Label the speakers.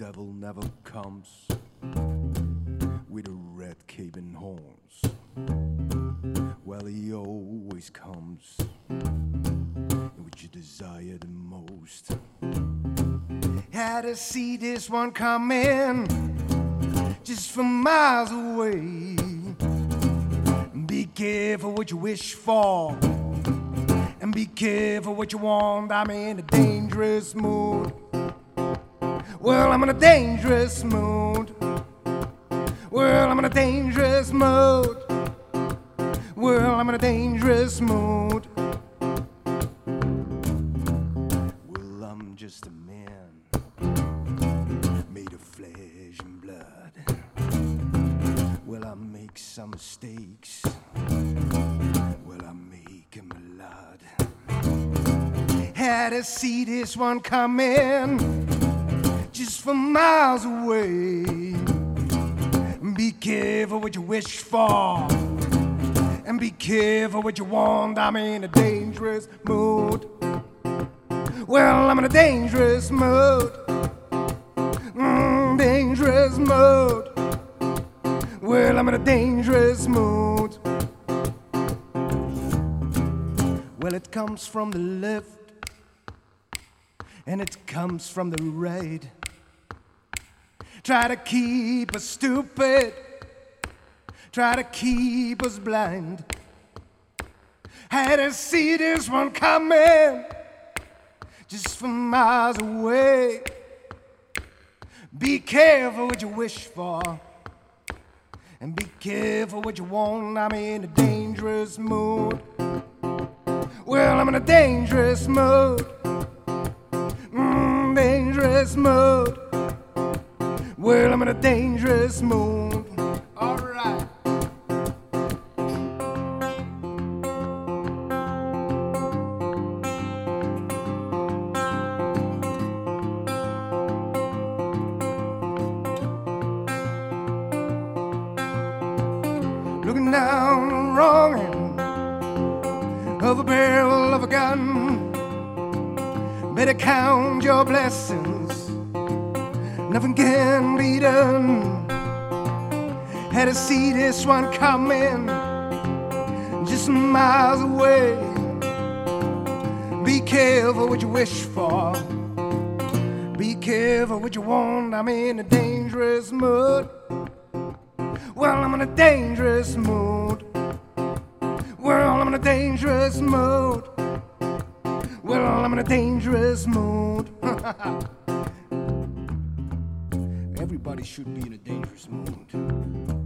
Speaker 1: devil never comes with a red cape and horns. Well, he always comes what you desire the most. Had to see this one coming just from miles away. Be careful what you wish for. And be careful what you want. I'm in a dangerous mood. Well, I'm in a dangerous mood. Well, I'm in a dangerous mood. Well, I'm in a dangerous mood. Well, I'm just a man made of flesh and blood. Well, I make some mistakes. Well, I make 'em a lot. Had to see this one coming miles away. Be careful what you wish for. And be careful what you want. I'm in a dangerous mood. Well, I'm in a dangerous mood. Mm, dangerous mood. Well, I'm in a dangerous mood. Well, it comes from the left and it comes from the right. Try to keep us stupid, try to keep us blind. Had to see this one coming just from miles away. Be careful what you wish for, and be careful what you want. I'm in a dangerous mood. Well, I'm in a dangerous mood. Mm, dangerous mood. Well, I'm in a dangerous mood. All right. Looking down wrong end of a barrel of a gun. Better count your blessings. Nothing can be done. Had to see this one coming just miles away. Be careful what you wish for. Be careful what you want. I'm in a dangerous mood. Well, I'm in a dangerous mood. Well, I'm in a dangerous mood. Well, I'm in a dangerous mood. Everybody should be in a dangerous mood.